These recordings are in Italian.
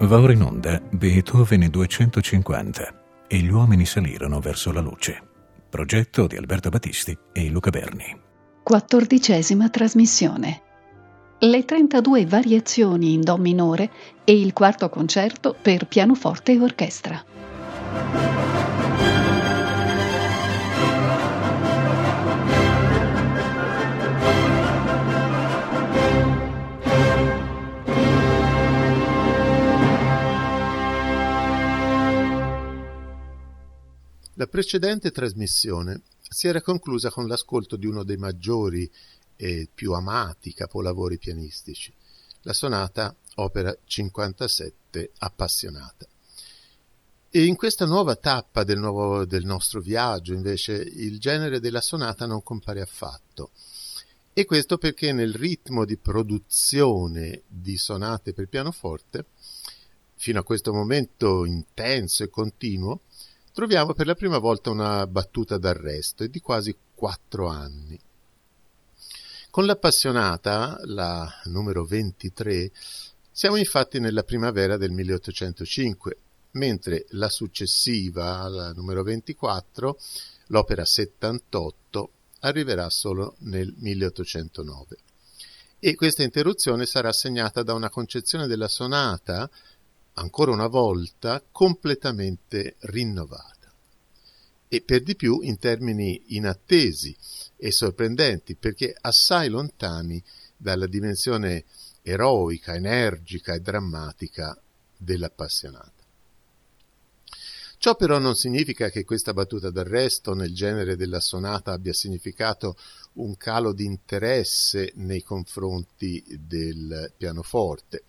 Va ora in onda Beethoven 250 e gli uomini salirono verso la luce. Progetto di Alberto Battisti e Luca Berni. Quattordicesima trasmissione. Le 32 variazioni in Do minore e il quarto concerto per pianoforte e orchestra. La precedente trasmissione si era conclusa con l'ascolto di uno dei maggiori e più amati capolavori pianistici, la sonata opera 57 Appassionata. E in questa nuova tappa del, nuovo, del nostro viaggio, invece, il genere della sonata non compare affatto. E questo perché nel ritmo di produzione di sonate per pianoforte, fino a questo momento intenso e continuo, troviamo per la prima volta una battuta d'arresto e di quasi quattro anni. Con l'appassionata, la numero 23, siamo infatti nella primavera del 1805, mentre la successiva, la numero 24, l'opera 78, arriverà solo nel 1809. E questa interruzione sarà segnata da una concezione della sonata ancora una volta completamente rinnovata e per di più in termini inattesi e sorprendenti perché assai lontani dalla dimensione eroica, energica e drammatica dell'appassionata. Ciò però non significa che questa battuta d'arresto nel genere della sonata abbia significato un calo di interesse nei confronti del pianoforte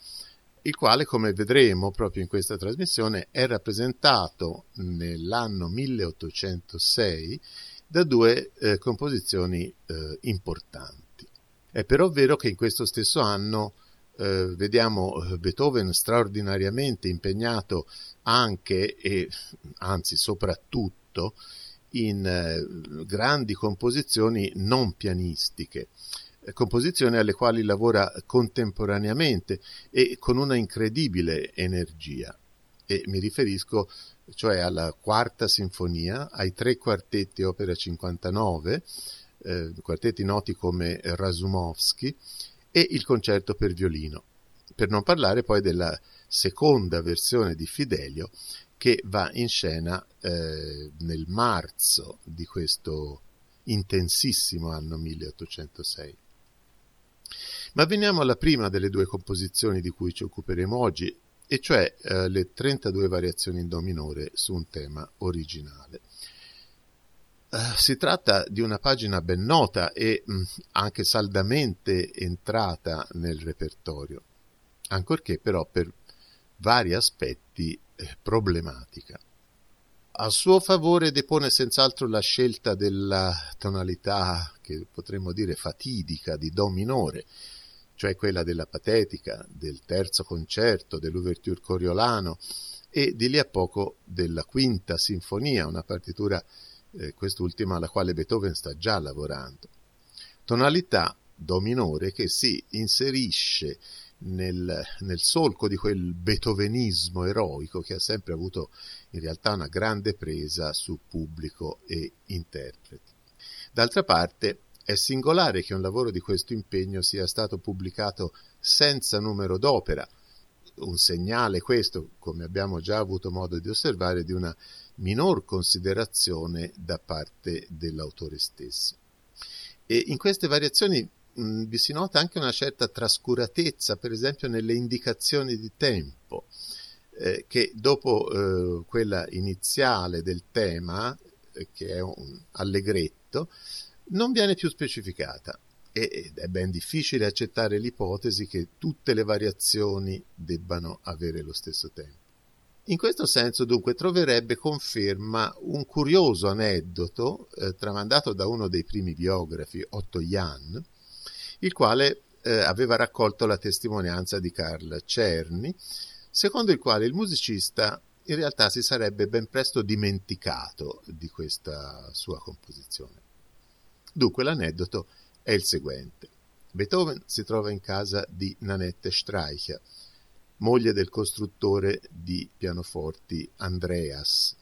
il quale, come vedremo proprio in questa trasmissione, è rappresentato nell'anno 1806 da due eh, composizioni eh, importanti. È però vero che in questo stesso anno eh, vediamo eh, Beethoven straordinariamente impegnato anche e anzi soprattutto in eh, grandi composizioni non pianistiche composizioni alle quali lavora contemporaneamente e con una incredibile energia. E mi riferisco cioè alla quarta sinfonia, ai tre quartetti opera 59, eh, quartetti noti come Rasumovsky, e il concerto per violino. Per non parlare poi della seconda versione di Fidelio che va in scena eh, nel marzo di questo intensissimo anno 1806. Ma veniamo alla prima delle due composizioni di cui ci occuperemo oggi, e cioè eh, le 32 variazioni in Do minore su un tema originale. Uh, si tratta di una pagina ben nota e mh, anche saldamente entrata nel repertorio, ancorché però per vari aspetti eh, problematica. A suo favore depone senz'altro la scelta della tonalità che potremmo dire fatidica di Do minore, cioè quella della patetica, del terzo concerto, dell'ouverture coriolano e di lì a poco della quinta sinfonia, una partitura eh, quest'ultima alla quale Beethoven sta già lavorando. Tonalità do minore che si inserisce nel, nel, solco di quel beethovenismo eroico che ha sempre avuto in realtà una grande presa su pubblico e interpreti. D'altra parte è singolare che un lavoro di questo impegno sia stato pubblicato senza numero d'opera, un segnale questo, come abbiamo già avuto modo di osservare, di una minor considerazione da parte dell'autore stesso. E in queste variazioni mh, vi si nota anche una certa trascuratezza, per esempio nelle indicazioni di tempo, eh, che dopo eh, quella iniziale del tema, eh, che è un allegretto, non viene più specificata ed è ben difficile accettare l'ipotesi che tutte le variazioni debbano avere lo stesso tempo. In questo senso dunque troverebbe conferma un curioso aneddoto eh, tramandato da uno dei primi biografi, Otto Jan, il quale eh, aveva raccolto la testimonianza di Carl Cerny, secondo il quale il musicista in realtà si sarebbe ben presto dimenticato di questa sua composizione. Dunque l'aneddoto è il seguente. Beethoven si trova in casa di Nanette Streicher moglie del costruttore di pianoforti Andreas.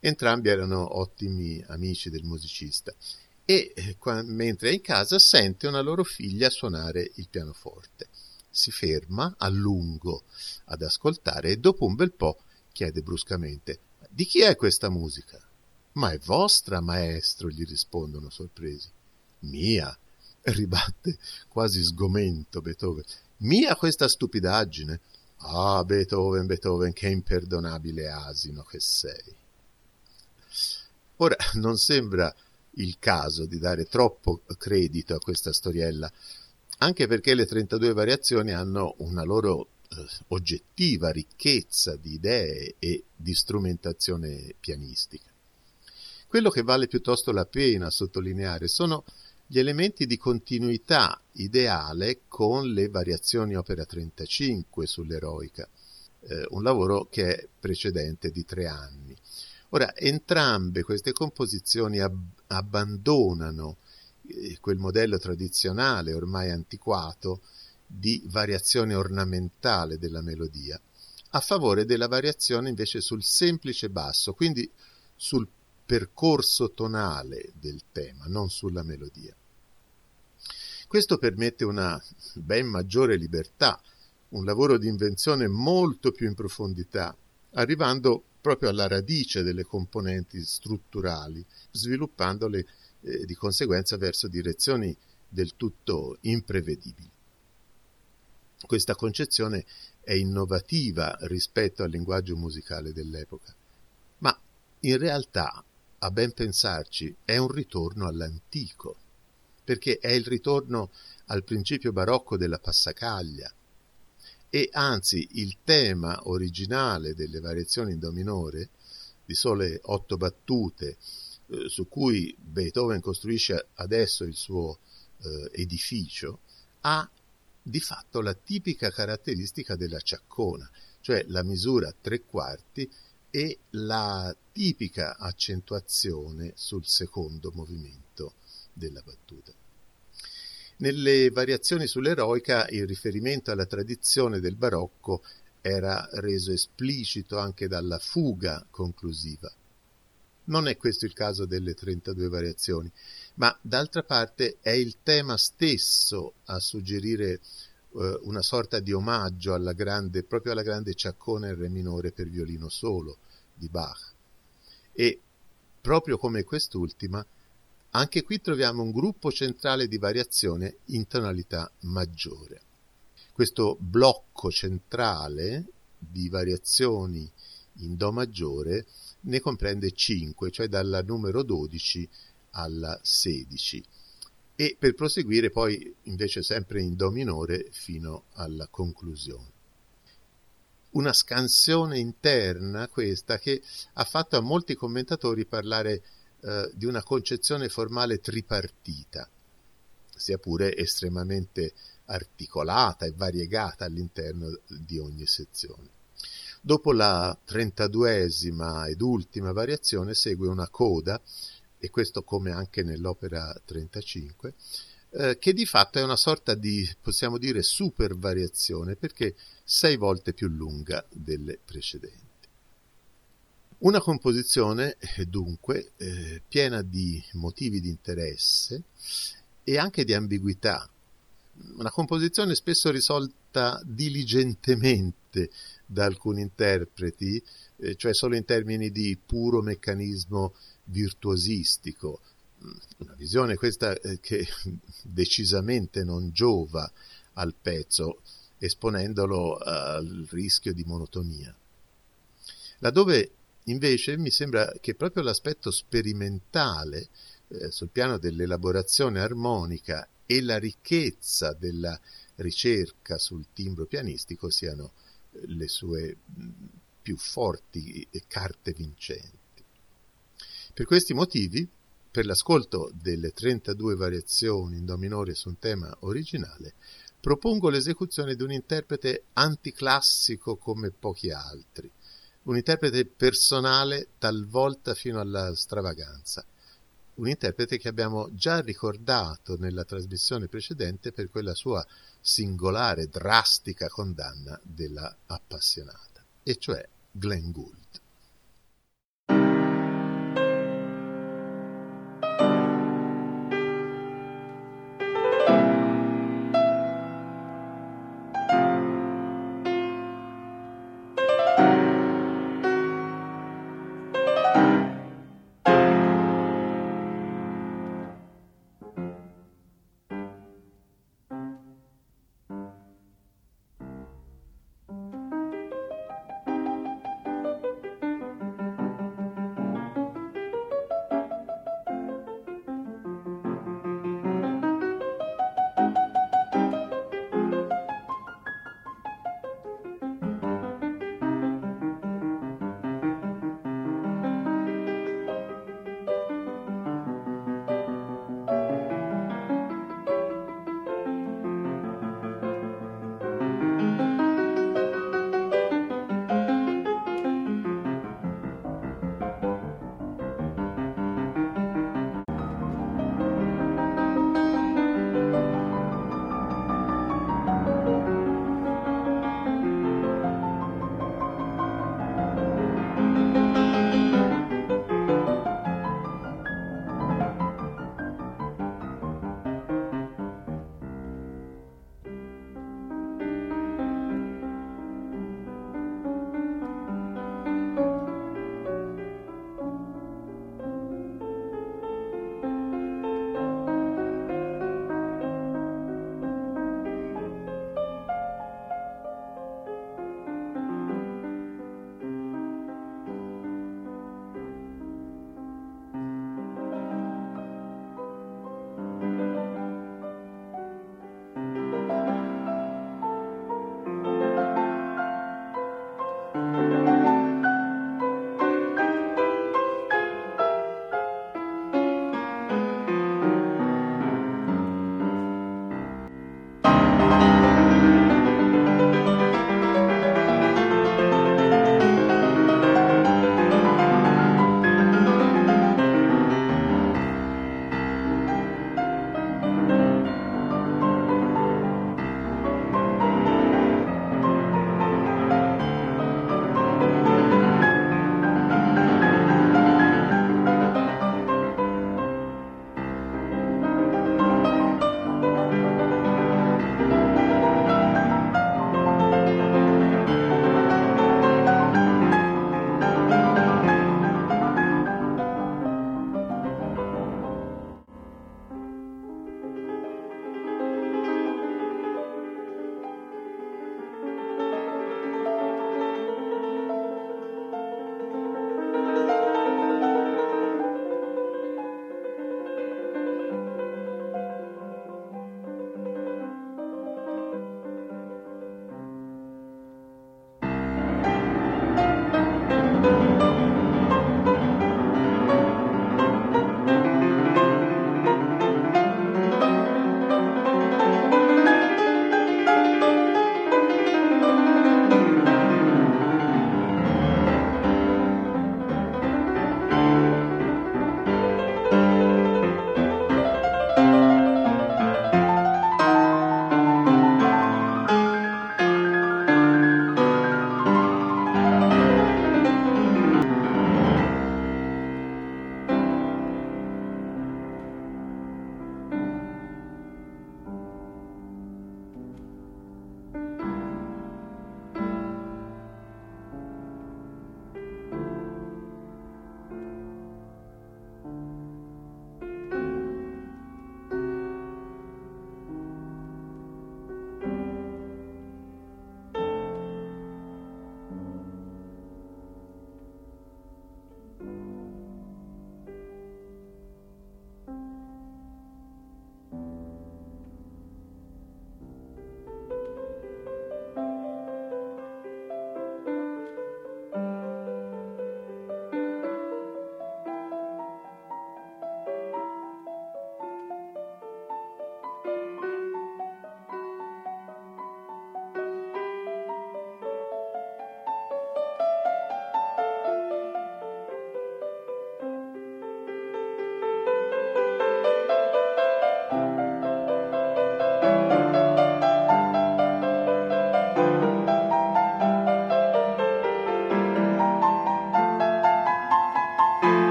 Entrambi erano ottimi amici del musicista e eh, mentre è in casa sente una loro figlia suonare il pianoforte. Si ferma a lungo ad ascoltare e dopo un bel po' chiede bruscamente Di chi è questa musica? Ma è vostra, maestro, gli rispondono sorpresi. Mia, ribatte quasi sgomento Beethoven. Mia questa stupidaggine. Ah, Beethoven, Beethoven, che imperdonabile asino che sei. Ora, non sembra il caso di dare troppo credito a questa storiella, anche perché le 32 variazioni hanno una loro eh, oggettiva ricchezza di idee e di strumentazione pianistica. Quello che vale piuttosto la pena sottolineare sono gli elementi di continuità ideale con le variazioni opera 35 sull'eroica, eh, un lavoro che è precedente di tre anni. Ora, entrambe queste composizioni ab- abbandonano eh, quel modello tradizionale, ormai antiquato, di variazione ornamentale della melodia, a favore della variazione invece sul semplice basso, quindi sul percorso tonale del tema, non sulla melodia. Questo permette una ben maggiore libertà, un lavoro di invenzione molto più in profondità, arrivando proprio alla radice delle componenti strutturali, sviluppandole eh, di conseguenza verso direzioni del tutto imprevedibili. Questa concezione è innovativa rispetto al linguaggio musicale dell'epoca, ma in realtà a ben pensarci, è un ritorno all'antico, perché è il ritorno al principio barocco della passacaglia. E anzi, il tema originale delle variazioni in do minore, di sole otto battute, eh, su cui Beethoven costruisce adesso il suo eh, edificio, ha di fatto la tipica caratteristica della ciaccona, cioè la misura tre quarti e la tipica accentuazione sul secondo movimento della battuta. Nelle variazioni sull'eroica il riferimento alla tradizione del barocco era reso esplicito anche dalla fuga conclusiva. Non è questo il caso delle 32 variazioni, ma d'altra parte è il tema stesso a suggerire eh, una sorta di omaggio alla grande, proprio alla grande ciaccona in re minore per violino solo di Bach. E proprio come quest'ultima, anche qui troviamo un gruppo centrale di variazione in tonalità maggiore. Questo blocco centrale di variazioni in Do maggiore ne comprende 5, cioè dalla numero 12 alla 16 e per proseguire poi invece sempre in Do minore fino alla conclusione. Una scansione interna questa che ha fatto a molti commentatori parlare eh, di una concezione formale tripartita, sia pure estremamente articolata e variegata all'interno di ogni sezione. Dopo la trentaduesima ed ultima variazione segue una coda e questo come anche nell'opera 35, eh, che di fatto è una sorta di, possiamo dire, super variazione, perché sei volte più lunga delle precedenti. Una composizione, eh, dunque, eh, piena di motivi di interesse e anche di ambiguità. Una composizione spesso risolta diligentemente da alcuni interpreti, eh, cioè solo in termini di puro meccanismo virtuosistico, una visione questa eh, che decisamente non giova al pezzo, esponendolo al rischio di monotonia. Laddove invece mi sembra che proprio l'aspetto sperimentale eh, sul piano dell'elaborazione armonica e la ricchezza della ricerca sul timbro pianistico siano eh, le sue più forti carte vincenti. Per questi motivi, per l'ascolto delle 32 variazioni in Do minore su un tema originale, propongo l'esecuzione di un interprete anticlassico come pochi altri, un interprete personale talvolta fino alla stravaganza, un interprete che abbiamo già ricordato nella trasmissione precedente per quella sua singolare, drastica condanna della appassionata, e cioè Glenn Gould.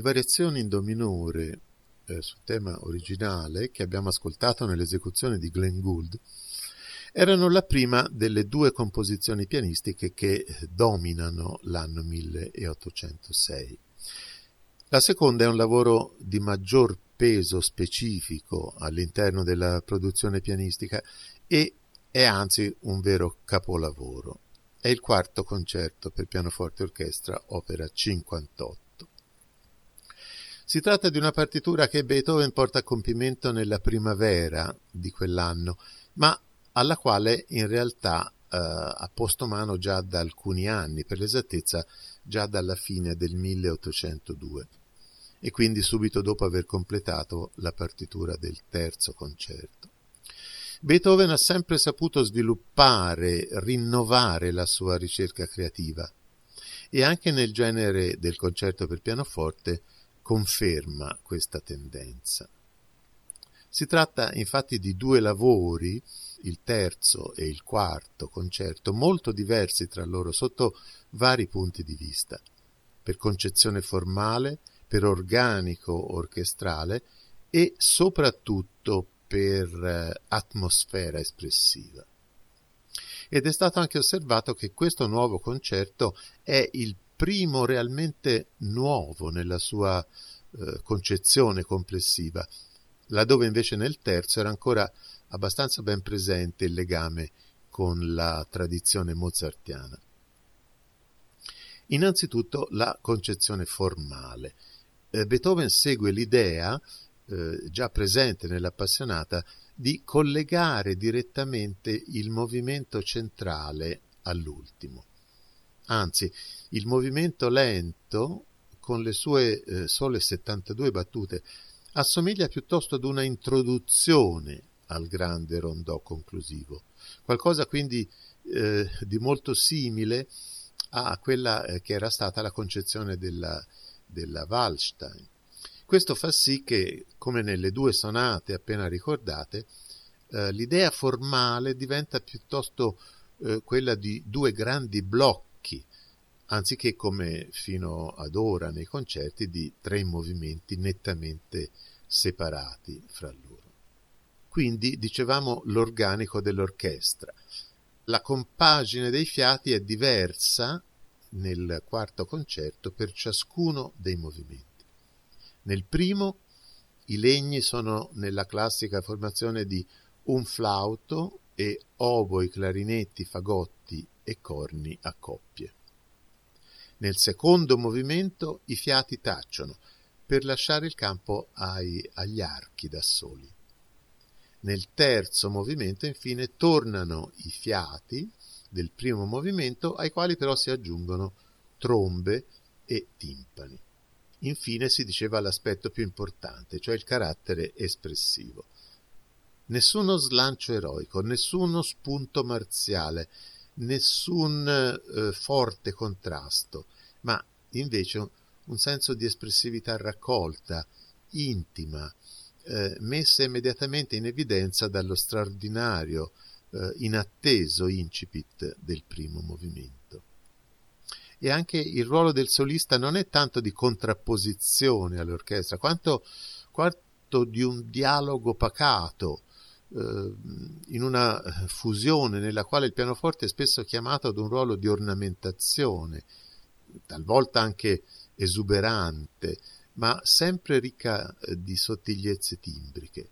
Le variazioni in Do minore eh, sul tema originale che abbiamo ascoltato nell'esecuzione di Glenn Gould erano la prima delle due composizioni pianistiche che dominano l'anno 1806. La seconda è un lavoro di maggior peso specifico all'interno della produzione pianistica e è anzi un vero capolavoro. È il quarto concerto per pianoforte e orchestra, opera 58. Si tratta di una partitura che Beethoven porta a compimento nella primavera di quell'anno, ma alla quale in realtà eh, ha posto mano già da alcuni anni, per l'esattezza già dalla fine del 1802, e quindi subito dopo aver completato la partitura del terzo concerto. Beethoven ha sempre saputo sviluppare, rinnovare la sua ricerca creativa e anche nel genere del concerto per pianoforte conferma questa tendenza. Si tratta infatti di due lavori, il terzo e il quarto concerto, molto diversi tra loro sotto vari punti di vista, per concezione formale, per organico orchestrale e soprattutto per eh, atmosfera espressiva. Ed è stato anche osservato che questo nuovo concerto è il primo realmente nuovo nella sua eh, concezione complessiva, laddove invece nel terzo era ancora abbastanza ben presente il legame con la tradizione mozartiana. Innanzitutto la concezione formale. Eh, Beethoven segue l'idea, eh, già presente nell'appassionata, di collegare direttamente il movimento centrale all'ultimo. Anzi, il movimento lento, con le sue eh, sole 72 battute, assomiglia piuttosto ad una introduzione al grande rondò conclusivo, qualcosa quindi eh, di molto simile a quella eh, che era stata la concezione della, della Wallstein. Questo fa sì che, come nelle due sonate appena ricordate, eh, l'idea formale diventa piuttosto eh, quella di due grandi blocchi anziché come fino ad ora nei concerti di tre movimenti nettamente separati fra loro. Quindi dicevamo l'organico dell'orchestra. La compagine dei fiati è diversa nel quarto concerto per ciascuno dei movimenti. Nel primo i legni sono nella classica formazione di un flauto e oboi, clarinetti, fagotti e corni a coppie. Nel secondo movimento i fiati tacciono per lasciare il campo ai, agli archi da soli. Nel terzo movimento infine tornano i fiati del primo movimento ai quali però si aggiungono trombe e timpani. Infine si diceva l'aspetto più importante, cioè il carattere espressivo. Nessuno slancio eroico, nessuno spunto marziale, nessun eh, forte contrasto, ma invece un, un, senso di espressività raccolta, intima, eh, messa immediatamente in evidenza dallo straordinario, eh, inatteso incipit del primo movimento. E anche il ruolo del solista non è tanto di contrapposizione all'orchestra, quanto, quanto di un dialogo pacato, in una fusione nella quale il pianoforte è spesso chiamato ad un ruolo di ornamentazione, talvolta anche esuberante, ma sempre ricca eh, di sottigliezze timbriche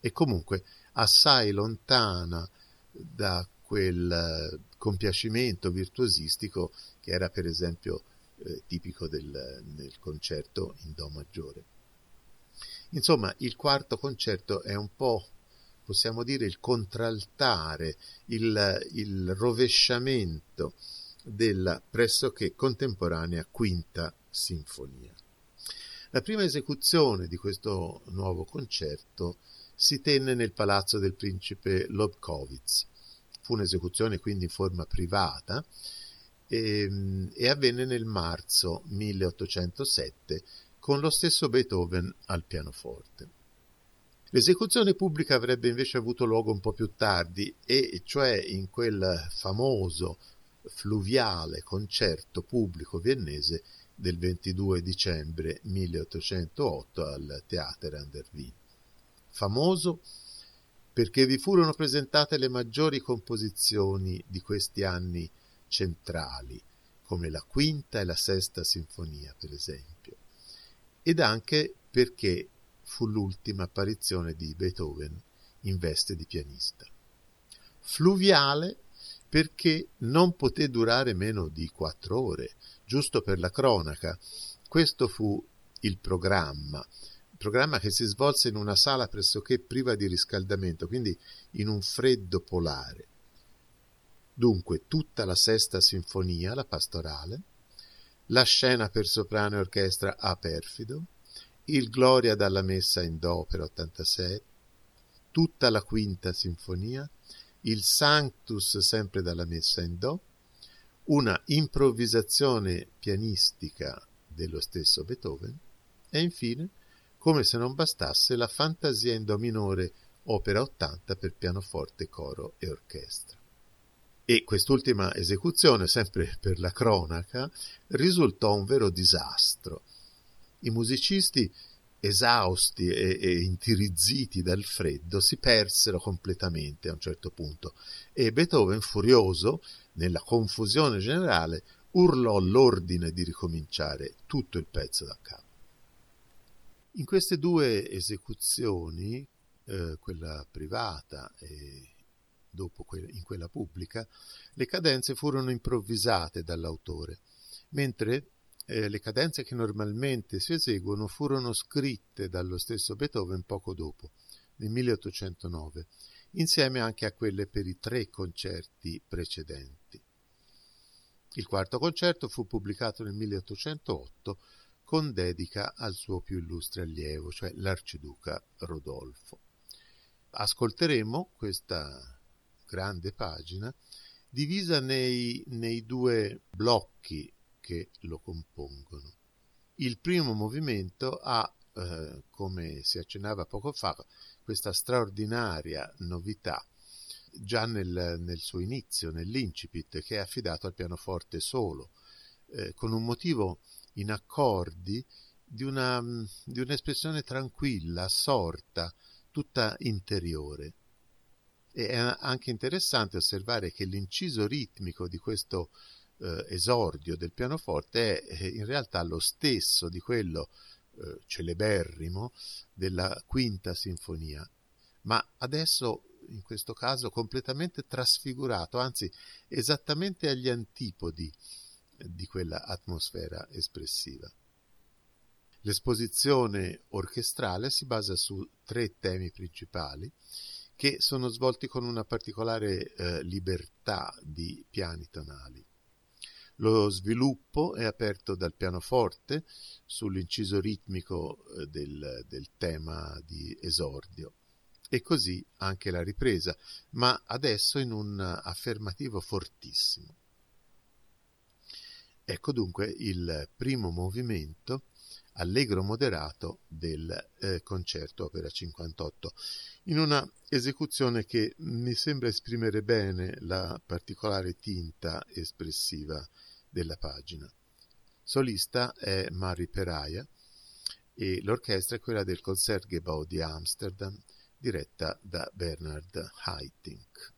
e comunque assai lontana da quel eh, compiacimento virtuosistico che era per esempio eh, tipico del, del concerto in Do maggiore. Insomma, il quarto concerto è un po' possiamo dire il contraltare, il, il rovesciamento della pressoché contemporanea quinta sinfonia. La prima esecuzione di questo nuovo concerto si tenne nel palazzo del principe Lobkowitz. Fu un'esecuzione quindi in forma privata e, ehm, e avvenne nel marzo 1807 con lo stesso Beethoven al pianoforte. L'esecuzione pubblica avrebbe invece avuto luogo un po' più tardi, e cioè in quel famoso fluviale concerto pubblico viennese del 22 dicembre 1808 al Theater an der Wien. Famoso perché vi furono presentate le maggiori composizioni di questi anni centrali, come la quinta e la sesta sinfonia, per esempio, ed anche perché fu l'ultima apparizione di Beethoven in veste di pianista. Fluviale perché non poté durare meno di quattro ore, giusto per la cronaca. Questo fu il programma, programma che si svolse in una sala pressoché priva di riscaldamento, quindi in un freddo polare. Dunque tutta la sesta sinfonia, la pastorale, la scena per soprano e orchestra a perfido, il Gloria dalla messa in Do per 86, tutta la quinta sinfonia, il Sanctus sempre dalla messa in Do, una improvvisazione pianistica dello stesso Beethoven e infine come se non bastasse la fantasia in do minore opera 80 per pianoforte, coro e orchestra. E quest'ultima esecuzione, sempre per la cronaca, risultò un vero disastro. I musicisti, esausti e, e intirizziti dal freddo, si persero completamente a un certo punto e Beethoven, furioso, nella confusione generale, urlò l'ordine di ricominciare tutto il pezzo da capo. In queste due esecuzioni, eh, quella privata e dopo que- in quella pubblica, le cadenze furono improvvisate dall'autore, mentre eh, le cadenze che normalmente si eseguono furono scritte dallo stesso Beethoven poco dopo, nel 1809, insieme anche a quelle per i tre concerti precedenti. Il quarto concerto fu pubblicato nel 1808 con dedica al suo più illustre allievo, cioè l'arciduca Rodolfo. Ascolteremo questa grande pagina divisa nei, nei due blocchi che lo compongono. Il primo movimento ha, eh, come si accennava poco fa, questa straordinaria novità già nel, nel suo inizio, nell'incipit, che è affidato al pianoforte solo, eh, con un motivo in accordi di, una, di un'espressione tranquilla, assorta, tutta interiore. E è anche interessante osservare che l'inciso ritmico di questo eh, esordio del pianoforte è eh, in realtà lo stesso di quello eh, celeberrimo della quinta sinfonia, ma adesso in questo caso completamente trasfigurato, anzi esattamente agli antipodi di quella atmosfera espressiva. L'esposizione orchestrale si basa su tre temi principali che sono svolti con una particolare eh, libertà di piani tonali. Lo sviluppo è aperto dal pianoforte sull'inciso ritmico eh, del, del tema di esordio e così anche la ripresa, ma adesso in un affermativo fortissimo. Ecco dunque il primo movimento allegro moderato del eh, concerto opera 58, in una esecuzione che mi sembra esprimere bene la particolare tinta espressiva della pagina. Solista è Mari Peraia e l'orchestra è quella del Concertgebouw di Amsterdam, diretta da Bernard Haitink.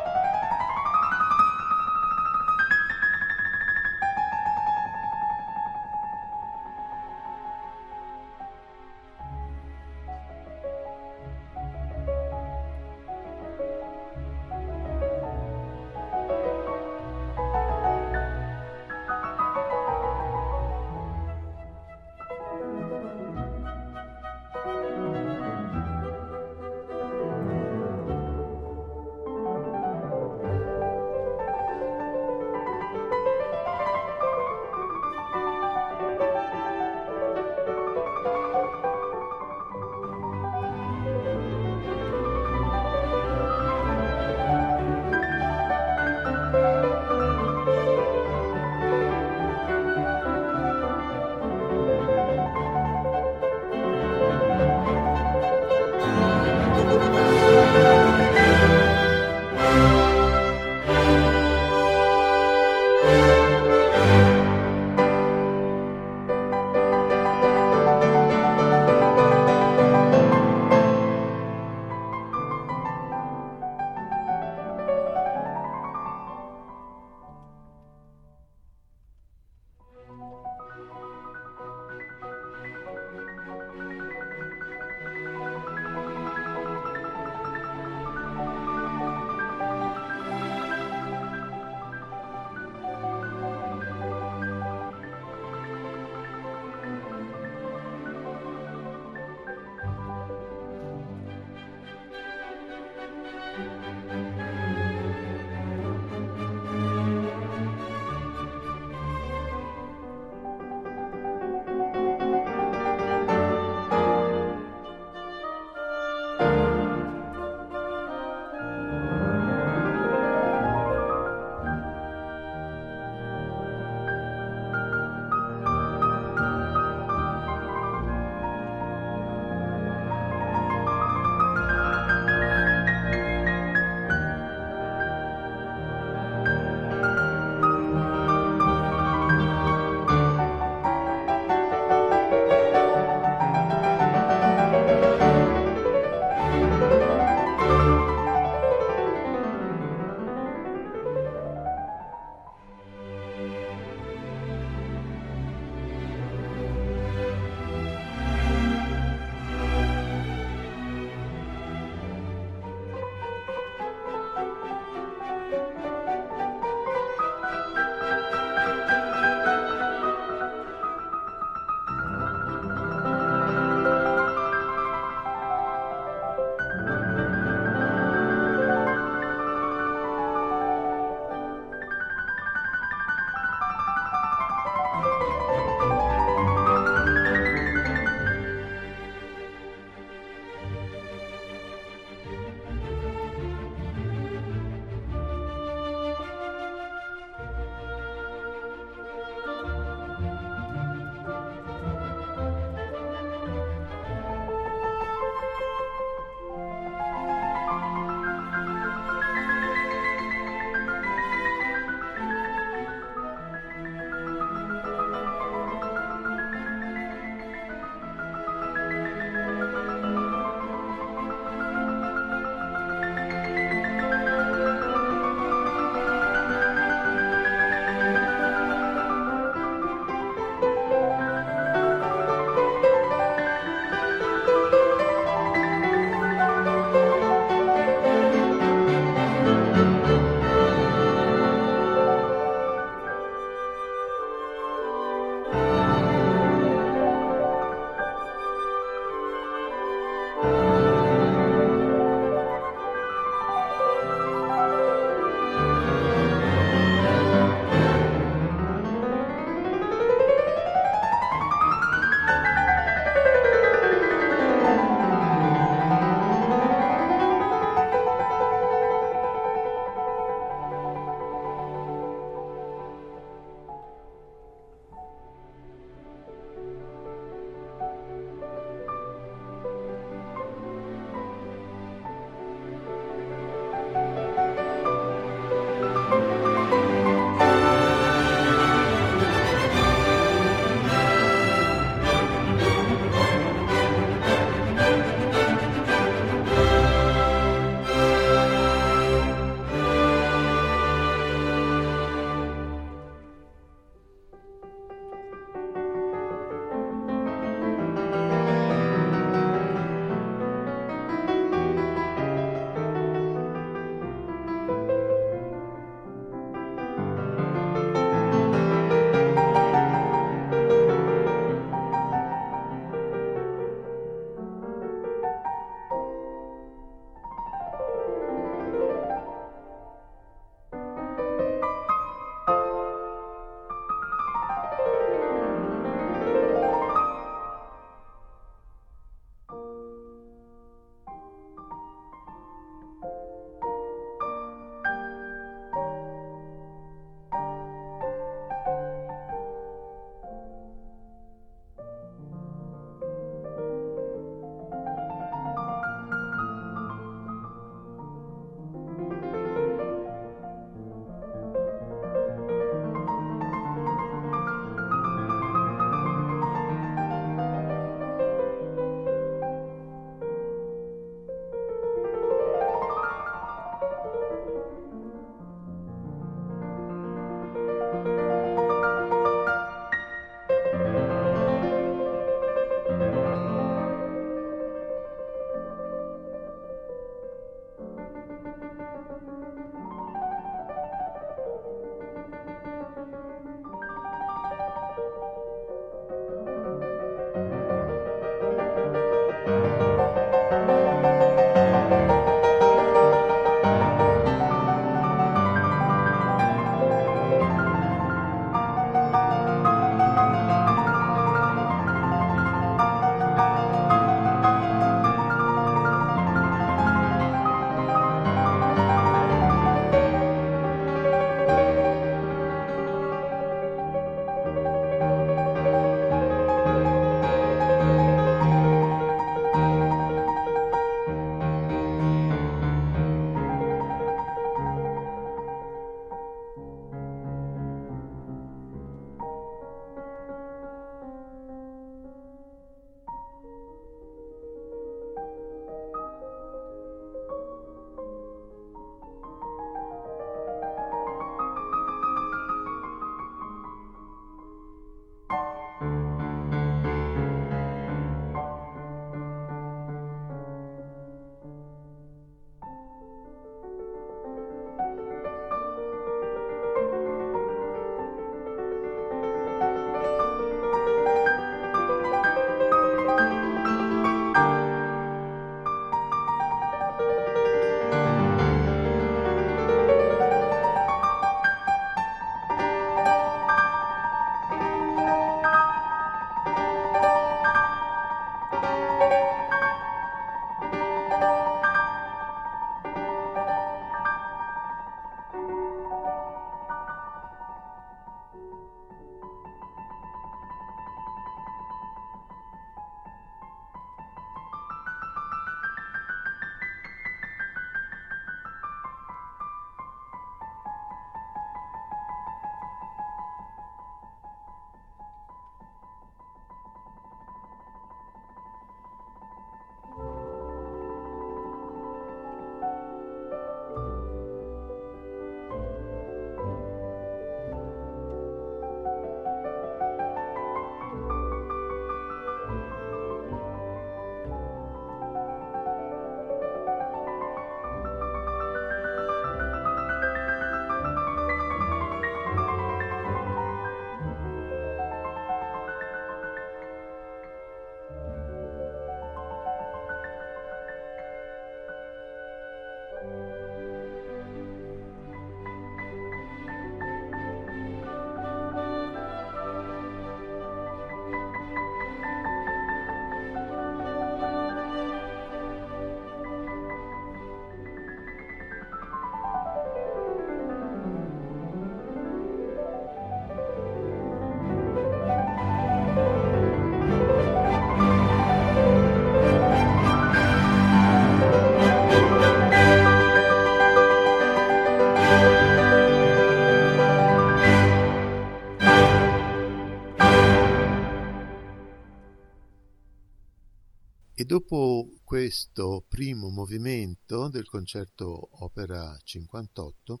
E dopo questo primo movimento del concerto opera 58,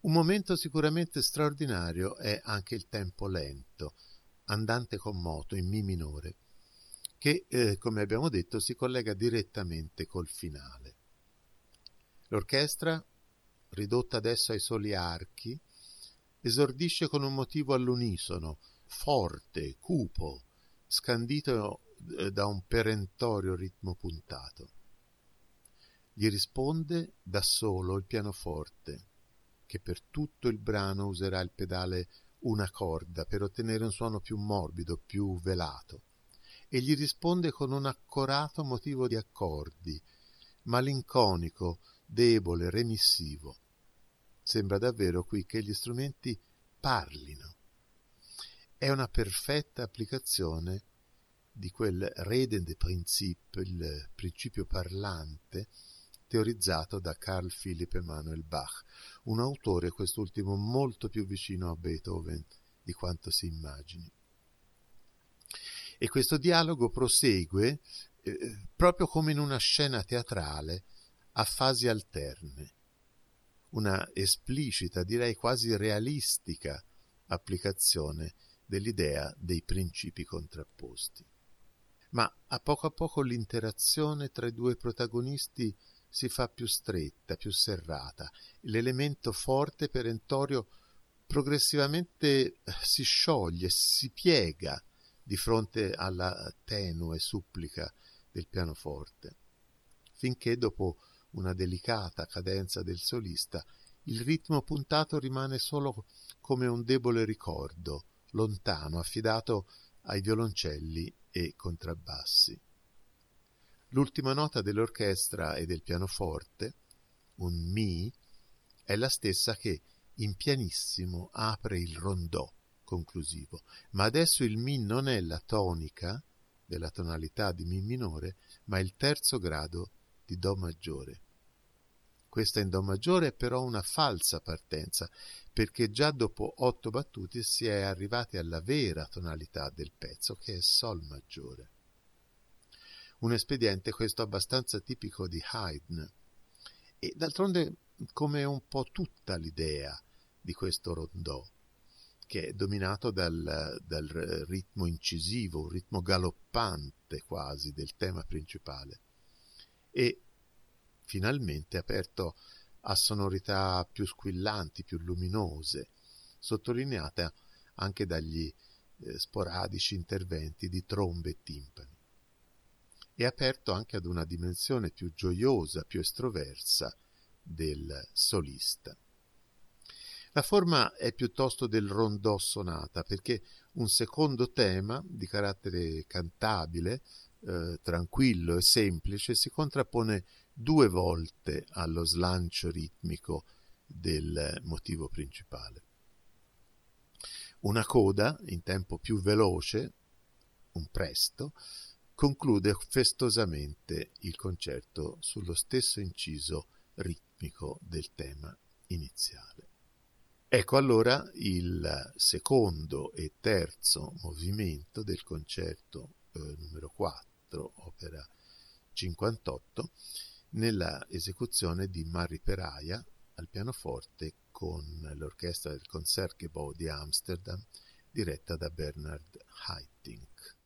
un momento sicuramente straordinario è anche il tempo lento, andante con moto in Mi minore, che, eh, come abbiamo detto, si collega direttamente col finale. L'orchestra, ridotta adesso ai soli archi, esordisce con un motivo all'unisono, forte, cupo, scandito da un perentorio ritmo puntato. Gli risponde da solo il pianoforte, che per tutto il brano userà il pedale una corda per ottenere un suono più morbido, più velato, e gli risponde con un accorato motivo di accordi, malinconico, debole, remissivo. Sembra davvero qui che gli strumenti parlino. È una perfetta applicazione di quel Redende Prinzip, il principio parlante, teorizzato da Carl Philipp Emanuel Bach, un autore quest'ultimo molto più vicino a Beethoven di quanto si immagini. E questo dialogo prosegue eh, proprio come in una scena teatrale a fasi alterne, una esplicita, direi quasi realistica applicazione dell'idea dei principi contrapposti. Ma a poco a poco l'interazione tra i due protagonisti si fa più stretta, più serrata. L'elemento forte perentorio progressivamente eh, si scioglie, si piega di fronte alla tenue supplica del pianoforte, finché dopo una delicata cadenza del solista il ritmo puntato rimane solo come un debole ricordo, lontano, affidato ai violoncelli e contrabbassi. L'ultima nota dell'orchestra e del pianoforte, un Mi, è la stessa che in pianissimo apre il rondò conclusivo, ma adesso il Mi non è la tonica della tonalità di Mi minore, ma il terzo grado di Do maggiore. Questa in Do maggiore è però una falsa partenza, perché già dopo otto battute si è arrivati alla vera tonalità del pezzo, che è Sol maggiore. Un espediente questo abbastanza tipico di Haydn, e d'altronde come un po' tutta l'idea di questo rondò, che è dominato dal, dal ritmo incisivo, un ritmo galoppante quasi del tema principale. E finalmente aperto a sonorità più squillanti, più luminose, sottolineate anche dagli eh, sporadici interventi di trombe e timpani. E aperto anche ad una dimensione più gioiosa, più estroversa del solista. La forma è piuttosto del rondò sonata, perché un secondo tema di carattere cantabile, eh, tranquillo e semplice, si contrappone due volte allo slancio ritmico del motivo principale. Una coda in tempo più veloce, un presto, conclude festosamente il concerto sullo stesso inciso ritmico del tema iniziale. Ecco allora il secondo e terzo movimento del concerto eh, numero 4, opera 58, nella esecuzione di Mari Peraia al pianoforte con l'orchestra del Concertgebouw di Amsterdam diretta da Bernard Haitink.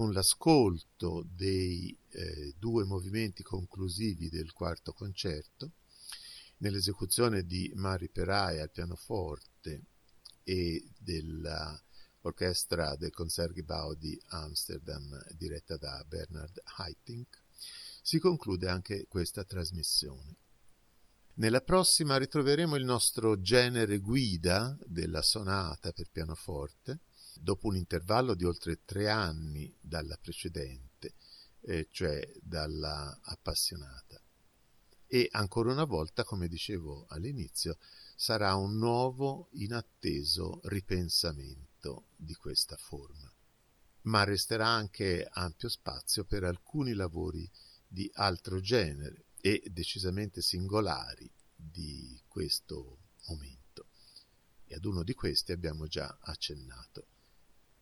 Con l'ascolto dei eh, due movimenti conclusivi del quarto concerto, nell'esecuzione di Mari Perai al pianoforte e dell'orchestra del Concertgebouw di Amsterdam diretta da Bernard Haitink, si conclude anche questa trasmissione. Nella prossima ritroveremo il nostro genere guida della sonata per pianoforte, dopo un intervallo di oltre tre anni dalla precedente, eh, cioè dalla appassionata. E ancora una volta, come dicevo all'inizio, sarà un nuovo, inatteso ripensamento di questa forma. Ma resterà anche ampio spazio per alcuni lavori di altro genere e decisamente singolari di questo momento. E ad uno di questi abbiamo già accennato.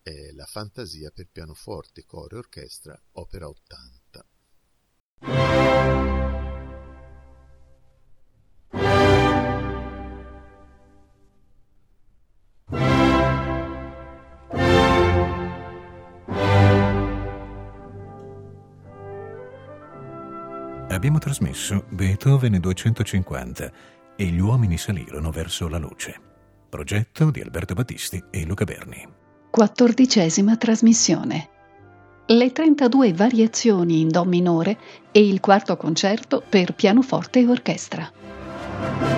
È la fantasia per pianoforte, coro e orchestra, opera 80. Abbiamo trasmesso Beethoven 250 e gli uomini salirono verso la luce. Progetto di Alberto Battisti e Luca Berni. Quattordicesima trasmissione. Le 32 variazioni in Do minore e il quarto concerto per pianoforte e orchestra.